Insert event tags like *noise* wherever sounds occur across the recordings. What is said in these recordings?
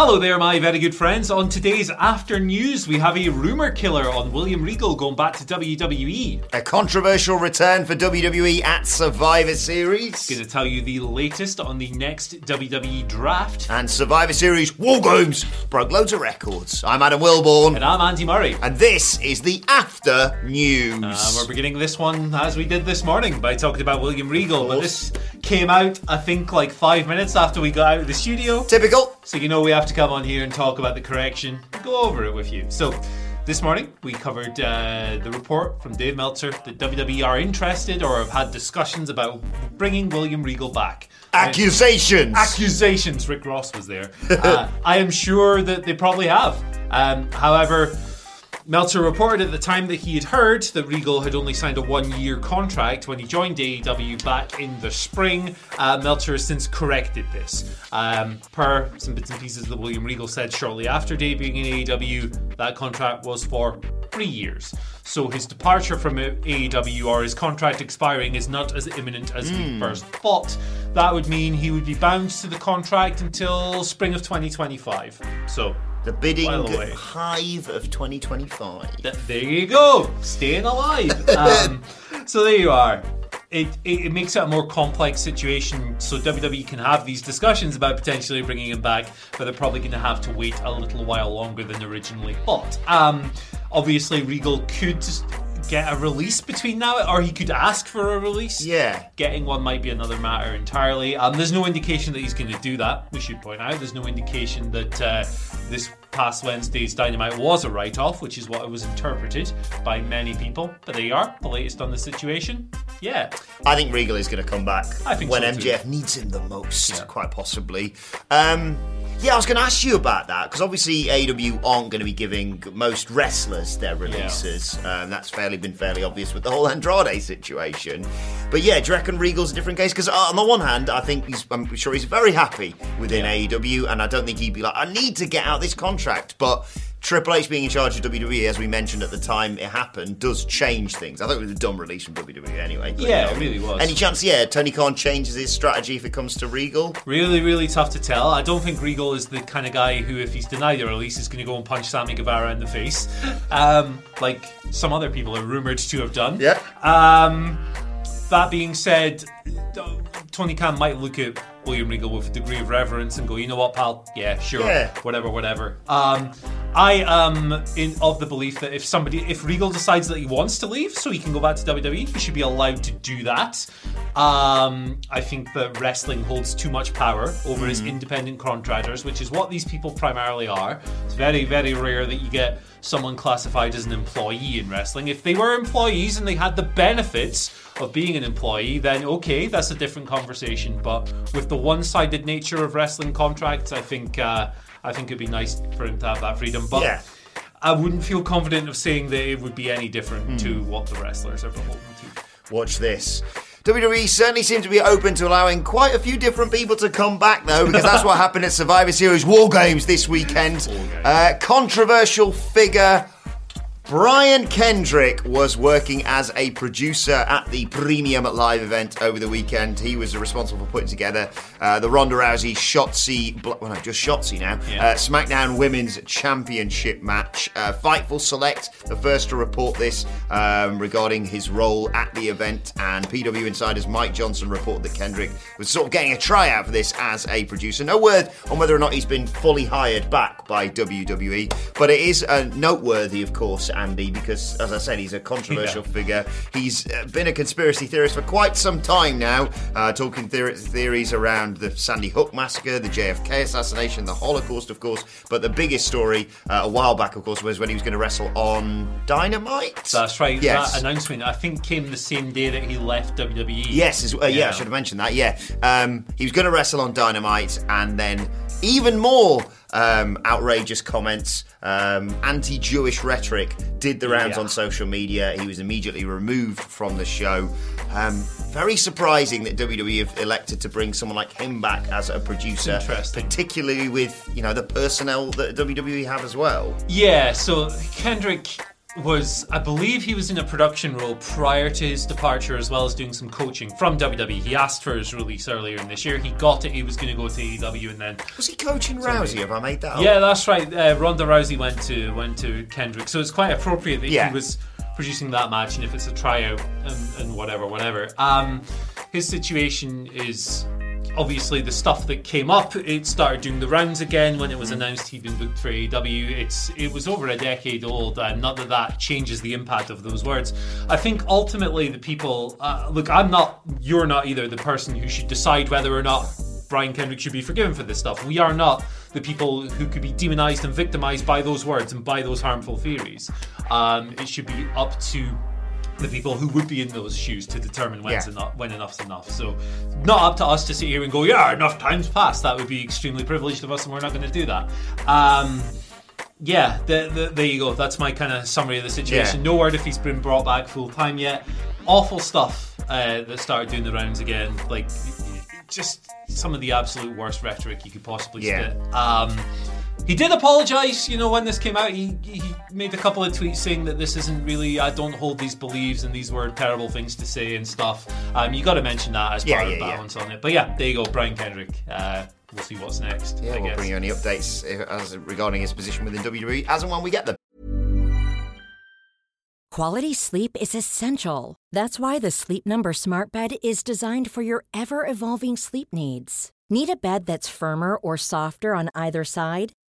Hello there, my very good friends. On today's After News, we have a rumour killer on William Regal going back to. WWE. A controversial return for WWE at Survivor Series. Going to tell you the latest on the next WWE draft. And Survivor Series War Games broke loads of records. I'm Adam Wilborn. And I'm Andy Murray. And this is the After News. Uh, we're beginning this one as we did this morning by talking about William Regal. But this came out, I think, like five minutes after we got out of the studio. Typical. So you know we have to come on here and talk about the correction, go over it with you. So this morning we covered uh, the report from Dave Meltzer that WWE are interested or have had discussions about bringing William Regal back. Accusations. Accusations. Rick Ross was there. *laughs* uh, I am sure that they probably have. Um, however. Meltzer reported at the time that he had heard that Regal had only signed a one year contract when he joined AEW back in the spring. Uh, Meltzer has since corrected this. Um, per some bits and pieces that William Regal said shortly after debuting in AEW, that contract was for three years. So his departure from AEW or his contract expiring is not as imminent as we first thought. That would mean he would be bound to the contract until spring of 2025. So The bidding the hive of 2025. Th- there you go, staying alive. *laughs* Um, so there you are. It, it, it makes it a more complex situation, so WWE can have these discussions about potentially bringing him back, but they're probably going to have to wait a little while longer than originally thought. Um, obviously, Regal could get a release between now, or he could ask for a release. Yeah. Getting one might be another matter entirely. Um, there's no indication that he's going to do that. We should point out there's no indication that uh, this past Wednesday's Dynamite was a write-off, which is what it was interpreted by many people. But there you are, the latest on the situation. Yeah, I think Regal is going to come back I think when so. MJF needs him the most, Yeah. quite possibly. Um, yeah, I was going to ask you about that because obviously AEW aren't going to be giving most wrestlers their releases. Um, that's fairly been fairly obvious with the whole *laughs* Andrade situation. But yeah, do you reckon Regal's a different case? Because on the one hand, I think he's, I'm sure he's very happy within AEW, and I don't think he'd be like, I need to get out this contract, but. Triple H being in charge of WWE, as we mentioned at the time it happened, does change things. I thought it was a dumb release from WWE anyway. Yeah, you know, it really was. Any chance, yeah, Tony Khan changes his strategy if it comes to Regal? really, really tough to tell. I don't think Regal is the kind of guy who, if he's denied a release, is going to go and punch Sammy Guevara in the face, um, like some other people are rumored to have done. Yeah. Um, that being said, Tony Khan might look at William Regal with a degree of reverence and go, you know what, pal? Yeah, sure, Yeah. whatever, whatever. Um, I am in of the belief that if somebody, if Regal decides that he wants to leave so he can go back to WWE, he should be allowed to do that. Um, I think that wrestling holds too much power over his independent contractors, which is what these people primarily are. It's very, very rare that you get someone classified as an employee in wrestling. If they were employees and they had the benefits of being an employee, then okay, that's a different conversation. But with the one-sided nature of wrestling contracts, I think uh, I think it'd be nice for him to have that freedom. But Yeah. I wouldn't feel confident of saying that it would be any different to what the wrestlers are beholden to. Watch this. WWE certainly seems to be open to allowing quite a few different people to come back, though, because that's what *laughs* happened at Survivor Series War Games this weekend. Uh, controversial figure Brian Kendrick was working as a producer at the Premium Live event over the weekend. He was responsible for putting together uh, the Ronda Rousey Shotzi, well, no, just Shotzi now, Yeah. uh, SmackDown Women's Championship match. Uh, Fightful Select, the first to report this um, regarding his role at the event, and PW Insider's Mike Johnson reported that Kendrick was sort of getting a tryout for this as a producer. No word on whether or not he's been fully hired back by WWE, but it is uh, noteworthy, of course, Andy, because as I said, he's a controversial Yeah. figure. He's been a conspiracy theorist for quite some time now, uh, talking theor- theories around the Sandy Hook massacre, the JFK assassination, the Holocaust, of course. But the biggest story uh, a while back, of course, was when he was going to wrestle on Dynamite. That's right. Yes. That announcement, I think, came the same day that he left WWE. Yes, as, uh, yeah. Yeah. I should have mentioned that. Yeah, um, he was going to wrestle on Dynamite, and then even more um, outrageous comments, um, anti-Jewish rhetoric did the rounds Yeah. on social media. He was immediately removed from the show. Um, very surprising that WWE have elected to bring someone like him back as a producer, particularly with you know the personnel that WWE have as well. Yeah, so Kendrick was, I believe he was in a production role prior to his departure, as well as doing some coaching from WWE. He asked for his release earlier in this year. He got it. He was going to go to AEW, and then Was he coaching Rousey? Have I made that up? yeah, that's right. Uh, Ronda Rousey went to went to Kendrick, so it's quite appropriate that Yeah. he was producing that match, and if it's a tryout and, and whatever, whatever. Um, his situation is obviously the stuff that came up. It started doing the rounds again when it was announced he'd been booked for AEW. It's it was over a decade old, and not that that changes the impact of those words. I think ultimately the people uh, look. I'm not. You're not either the person who should decide whether or not Brian Kendrick should be forgiven for this stuff. We are not the people who could be demonized and victimized by those words and by those harmful theories. Um, it should be up to the people who would be in those shoes to determine when's Yeah. enough, when enough's enough. So, not up to us to sit here and go, yeah, enough time's passed. That would be extremely privileged of us, and we're not going to do that. Um, yeah, the, the, there you go. That's my kind of summary of the situation. Yeah. No word if he's been brought back full time yet. Awful stuff uh, that started doing the rounds again. Like, just some of the absolute worst rhetoric you could possibly Yeah. spit. Um, he did apologise, you know, when this came out. He, he made a couple of tweets saying that this isn't really, I don't hold these beliefs and these were terrible things to say and stuff. Um, you got to mention that as Yeah, part of yeah, yeah. balance on it. But yeah, there you go, Brian Kendrick. Uh, we'll see what's next. Yeah, I we'll guess. bring you any updates uh, as regarding his position within WWE as and when we get them. Quality sleep is essential. That's why the Sleep Number Smart Bed is designed for your ever evolving sleep needs. Need a bed that's firmer or softer on either side?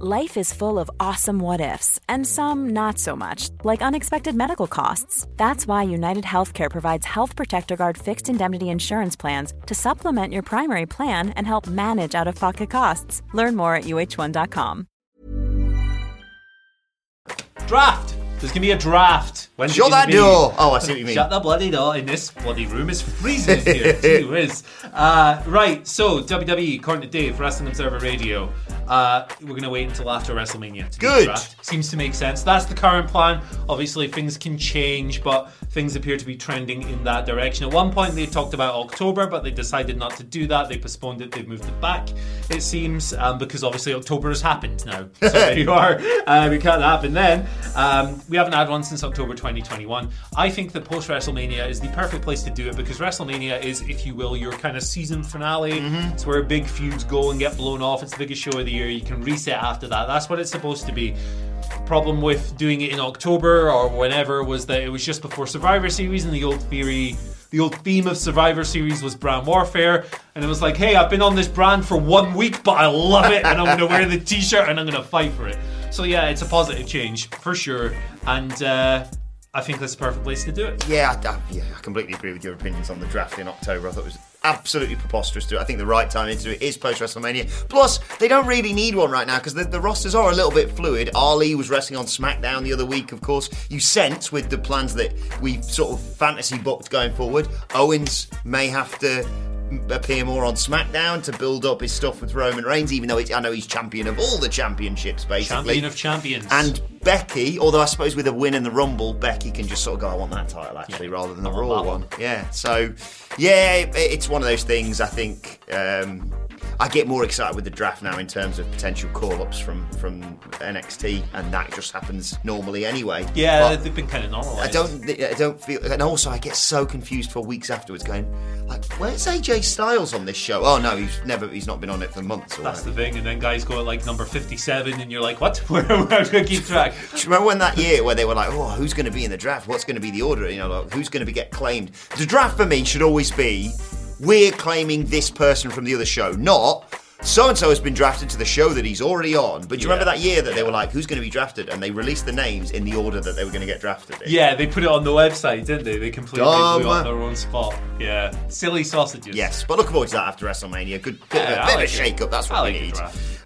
Life is full of awesome what ifs, and some not so much, like unexpected medical costs. That's why United Healthcare provides Health Protector Guard fixed indemnity insurance plans to supplement your primary plan and help manage out of pocket costs. Learn more at uhone.com. Draft. There's gonna be a draft. When's it Shut that door. Oh, I see what you mean. Shut the bloody door in this bloody room. It's freezing in here. *laughs* Gee whiz. Uh, right, so WWE, according to Dave, Wrestling Observer Radio, uh, we're going to wait until after WrestleMania to Good. draft. Seems to make sense. That's the current plan. Obviously, things can change, but things appear to be trending in that direction. At one point, they talked about October, but they decided not to do that. They postponed it. They've moved it back, it seems, um, because obviously October has happened now. *laughs* So there you are. Uh, we can't happen then. Um, we haven't had one since October 2021. I think that post WrestleMania is the perfect place to do it because WrestleMania is, if you will, your kind of season finale. It's where big feuds go and get blown off. It's the biggest show of the year. You can reset after that. That's what it's supposed to be. problem with doing it in October or whenever was that it was just before Survivor Series, and the old theory, the old theme of Survivor Series was brand warfare, and it was like, hey, I've been on this brand for one week, but I love it, and I'm to wear the T-shirt and I'm to fight for it. So yeah, it's a positive change for sure, and. Uh, I think that's the perfect place to do it. Yeah, I, I, yeah, I completely agree with your opinions on the draft in October. I thought it was absolutely preposterous to do it. I think the right time to do it is post WrestleMania. Plus, they don't really need one right now because the, the, rosters are a little bit fluid. Ali was wrestling on SmackDown the other week, of course. You sense with the plans that we've sort of fantasy booked going forward, Owens may have to appear more on SmackDown to build up his stuff with Roman Reigns, even though I know he's champion of all the championships, basically. Champion of champions. And Becky, although I suppose with a win in the Rumble, Becky can just sort of go, I want that title, actually, yeah. rather than the Raw one. one. Yeah, so, yeah, it's one of those things I think. Um, I get more excited with the draft now in terms of potential call ups from from NXT, and that just happens normally anyway. Yeah, but they've been kind of normal. I don't, I don't feel, and also I get so confused for weeks afterwards, going like, "Where's AJ Styles on this show?" Oh no, he's never, he's not been on it for months. That's the thing, and then guys go at like number fifty-seven, and you're like, "What? *laughs* Where, where I keep track?" *laughs* do you remember when that year where they were like, "Oh, who's going to be in the draft? What's going to be the order? You know, like, who's going to be get claimed?" The draft for me should always be we're claiming this person from the other show, not so and so has been drafted to the show that he's already on. But do you yeah. remember that year that they were like, who's going to be drafted? And they released the names in the order that they were going to get drafted in. Yeah, they put it on the website, didn't they? They completely Dumb. blew on their own spot. Yeah. Silly sausages. Yes, but look forward to that after WrestleMania. Good bit, yeah, of, a, bit like of a shake up. That's what I we like need.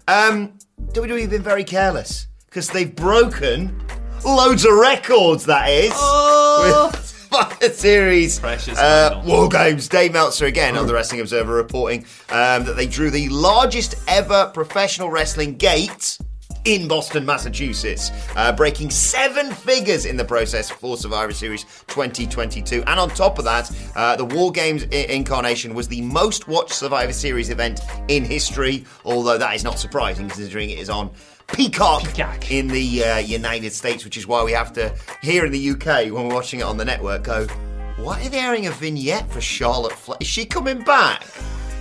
Um, WWE have been very careless because they've broken loads of records, that is. Oh. With, Survivor Series. Precious. Uh, War Games. Dave Meltzer again on the Wrestling Observer reporting um, that they drew the largest ever professional wrestling gate in Boston, Massachusetts, uh, breaking seven figures in the process for Survivor Series 2022. And on top of that, uh, the War Games I- incarnation was the most watched Survivor Series event in history, although that is not surprising considering it is on Peacock, Peacock. in the uh, United States, which is why we have to, here in the UK, when we're watching it on the network, go, why are they airing a vignette for Charlotte Flair? Is she coming back?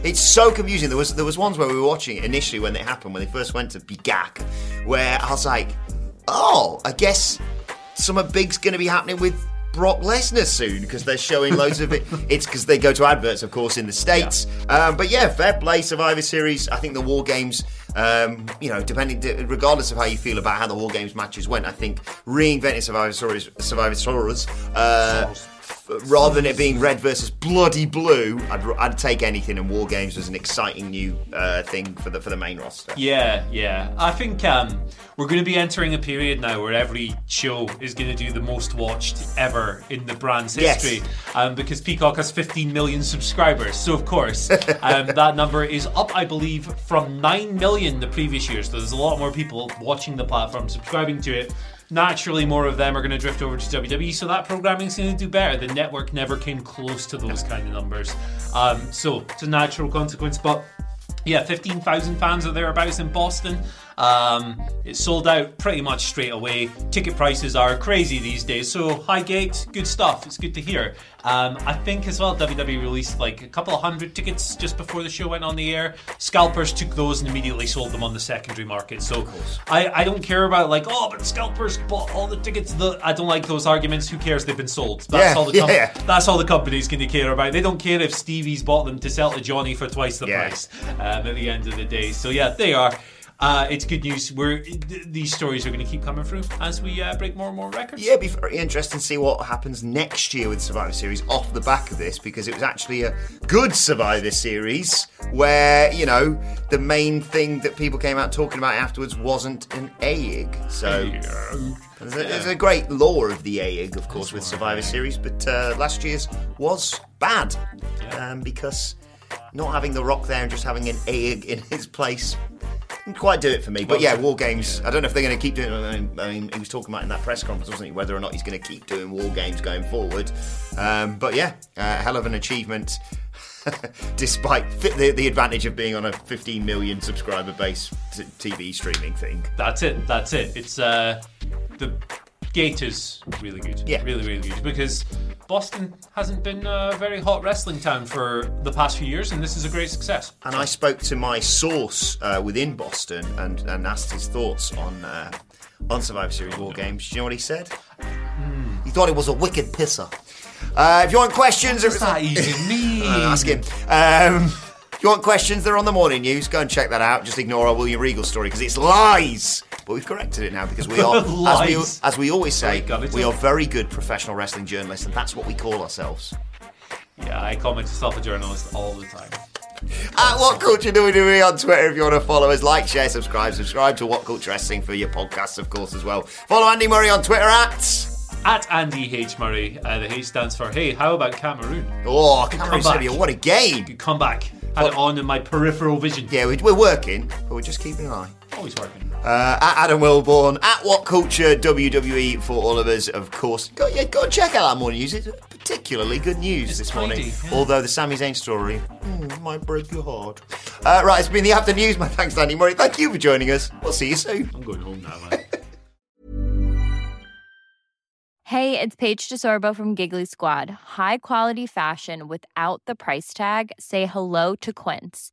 It's so confusing. There was there was ones where we were watching it initially when it happened, when they first went to Peacock, where I was like, oh, I guess something big's going to be happening with Brock Lesnar soon because they're showing loads of it. *laughs* It's because they go to adverts, of course, in the States. Yeah. Um, but yeah, fair play, Survivor Series. I think the War Games um, you know, depending, regardless of how you feel about how the War Games matches went, I think reinventing Survivor Stories, Survivor Stories, uh, rather than it being red versus bloody blue, I'd, I'd take anything. And War Games was an exciting new uh, thing for the for the main roster. Yeah, yeah. I think um, we're going to be entering a period now where every show is going to do the most watched ever in the brand's history. Yes. Um, because Peacock has 15 million subscribers, so of course *laughs* um, that number is up, I believe, from 9 million the previous year. So there's a lot more people watching the platform, subscribing to it naturally more of them are going to drift over to WWE, so that programming is going to do better. The network never came close to those kind of numbers. Um, so it's a natural consequence, but yeah, 15,000 fans are thereabouts in Boston. Um, it sold out pretty much straight away. Ticket prices are crazy these days, so Highgate, good stuff. It's good to hear. Um, I think as well, WWE released like a couple of hundred tickets just before the show went on the air. Scalpers took those and immediately sold them on the secondary market. So I, I don't care about like, oh, but scalpers bought all the tickets. The, I don't like those arguments. Who cares? They've been sold. That's yeah, all the com- yeah. that's all the companies can care about. They don't care if Stevie's bought them to sell to Johnny for twice the yeah. price um, at the end of the day. So yeah, they are. Uh, it's good news. We're th- these stories are going to keep coming through as we uh, break more and more records. Yeah, it'd be very interesting to see what happens next year with Survivor Series off the back of this because it was actually a good Survivor Series where you know the main thing that people came out talking about afterwards wasn't an egg. So. There's a, there's a, great lore of the AIG, of course, with Survivor Series, but uh, last year's was bad um, because not having the Rock there and just having an AIG in his place didn't quite do it for me. But yeah, War Games. I don't know if they're going to keep doing. it. I mean, he was talking about in that press conference, wasn't he? Whether or not he's going to keep doing War Games going forward. Um, but yeah, uh, hell of an achievement. *laughs* despite the, the, advantage of being on a 15 million subscriber base t- TV streaming thing. That's it. That's it. It's uh, the Gators really good. Yeah, really, really good because Boston hasn't been a very hot wrestling town for the past few years, and this is a great success. And I spoke to my source uh, within Boston and, and asked his thoughts on uh, on Survivor Series War Games. Do you know what he said? He thought it was a wicked pisser. Uh, if you want questions, What's that even *laughs* mean? Uh, ask him. Um, if you want questions, they're on the morning news. Go and check that out. Just ignore our William Regal story because it's lies. But we've corrected it now because we *laughs* are, as we, as we always say, we are very good professional wrestling journalists, and that's what we call ourselves. Yeah, I call myself a journalist all the time. At What Culture Do We Do We on Twitter if you want to follow us. Like, share, subscribe. Subscribe to What Culture Wrestling for your podcasts, of course, as well. Follow Andy Murray on Twitter at. At Andy H. Murray, uh, the H stands for Hey, how about Cameroon? Oh, back. Serbia, what a game! You come back. Had it on in my peripheral vision. Yeah, we- we're working, but we're just keeping an eye. Always working. Uh, at Adam Wilborn, at What Culture WWE for all of us, of course. Go, yeah, go and check out that morning news. It's particularly good news It's this tidy, morning. yeah. Although the Sami Zayn story mm, might break your heart. Uh, right, it's been the after news. My thanks, Danny Murray. Thank you for joining us. We'll see you soon. I'm going home now, man. *laughs* Hey, it's Paige DeSorbo from Giggly Squad. High quality fashion without the price tag. Say hello to Quince.